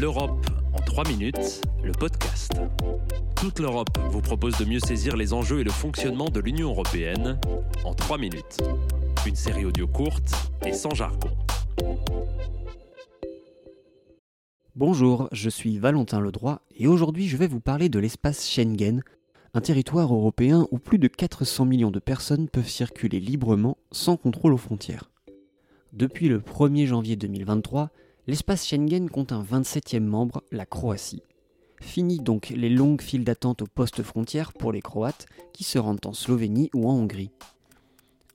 L'Europe en 3 minutes, le podcast. Toute l'Europe vous propose de mieux saisir les enjeux et le fonctionnement de l'Union européenne en 3 minutes. Une série audio courte et sans jargon. Bonjour, je suis Valentin Ledroit et aujourd'hui je vais vous parler de l'espace Schengen, un territoire européen où plus de 400 millions de personnes peuvent circuler librement sans contrôle aux frontières. Depuis le 1er janvier 2023, l'espace Schengen compte un 27e membre, la Croatie. Fini donc les longues files d'attente aux postes frontières pour les Croates qui se rendent en Slovénie ou en Hongrie.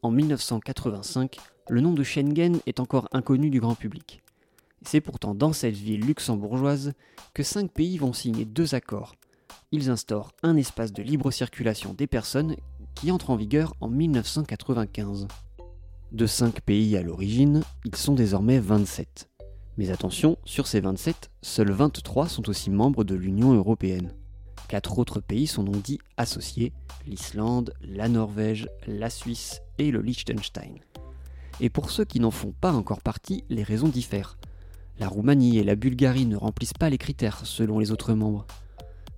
En 1985, le nom de Schengen est encore inconnu du grand public. C'est pourtant dans cette ville luxembourgeoise que cinq pays vont signer deux accords. Ils instaurent un espace de libre circulation des personnes qui entre en vigueur en 1995. De 5 pays à l'origine, ils sont désormais 27. Mais attention, sur ces 27, seuls 23 sont aussi membres de l'Union européenne. Quatre autres pays sont donc dits associés, l'Islande, la Norvège, la Suisse et le Liechtenstein. Et pour ceux qui n'en font pas encore partie, les raisons diffèrent. La Roumanie et la Bulgarie ne remplissent pas les critères selon les autres membres.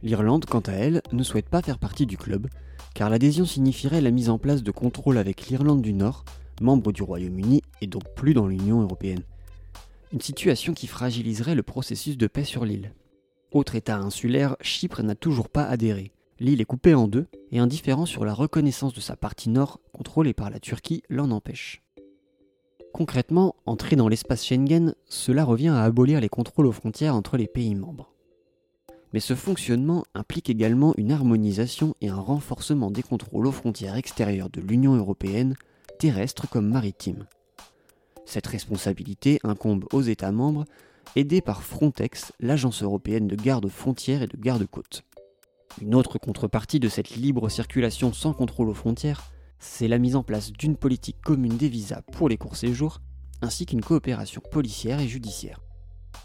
L'Irlande, quant à elle, ne souhaite pas faire partie du club, car l'adhésion signifierait la mise en place de contrôles avec l'Irlande du Nord, membre du Royaume-Uni et donc plus dans l'Union européenne. Une situation qui fragiliserait le processus de paix sur l'île. Autre État insulaire, Chypre n'a toujours pas adhéré. L'île est coupée en deux et un différend sur la reconnaissance de sa partie nord, contrôlée par la Turquie, l'en empêche. Concrètement, entrer dans l'espace Schengen, cela revient à abolir les contrôles aux frontières entre les pays membres. Mais ce fonctionnement implique également une harmonisation et un renforcement des contrôles aux frontières extérieures de l'Union européenne terrestre comme maritime. Cette responsabilité incombe aux États membres, aidés par Frontex, l'agence européenne de garde-frontières et de garde-côtes. Une autre contrepartie de cette libre circulation sans contrôle aux frontières, c'est la mise en place d'une politique commune des visas pour les courts séjours, ainsi qu'une coopération policière et judiciaire.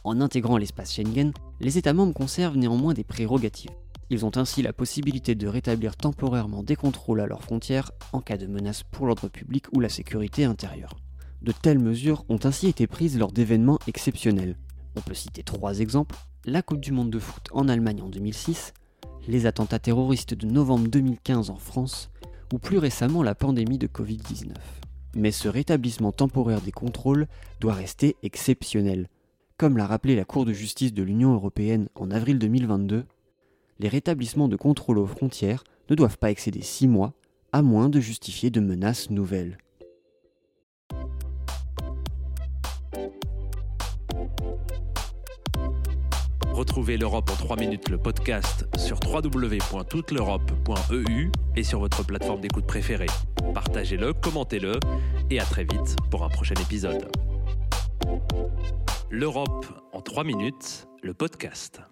En intégrant l'espace Schengen, les États membres conservent néanmoins des prérogatives. Ils ont ainsi la possibilité de rétablir temporairement des contrôles à leurs frontières en cas de menace pour l'ordre public ou la sécurité intérieure. De telles mesures ont ainsi été prises lors d'événements exceptionnels. On peut citer trois exemples la Coupe du Monde de foot en Allemagne en 2006, les attentats terroristes de novembre 2015 en France, ou plus récemment la pandémie de Covid-19. Mais ce rétablissement temporaire des contrôles doit rester exceptionnel. Comme l'a rappelé la Cour de justice de l'Union européenne en avril 2022, les rétablissements de contrôle aux frontières ne doivent pas excéder 6 mois, à moins de justifier de menaces nouvelles. Retrouvez l'Europe en 3 minutes, le podcast, sur www.touteleurope.eu et sur votre plateforme d'écoute préférée. Partagez-le, commentez-le et à très vite pour un prochain épisode. L'Europe en 3 minutes, le podcast.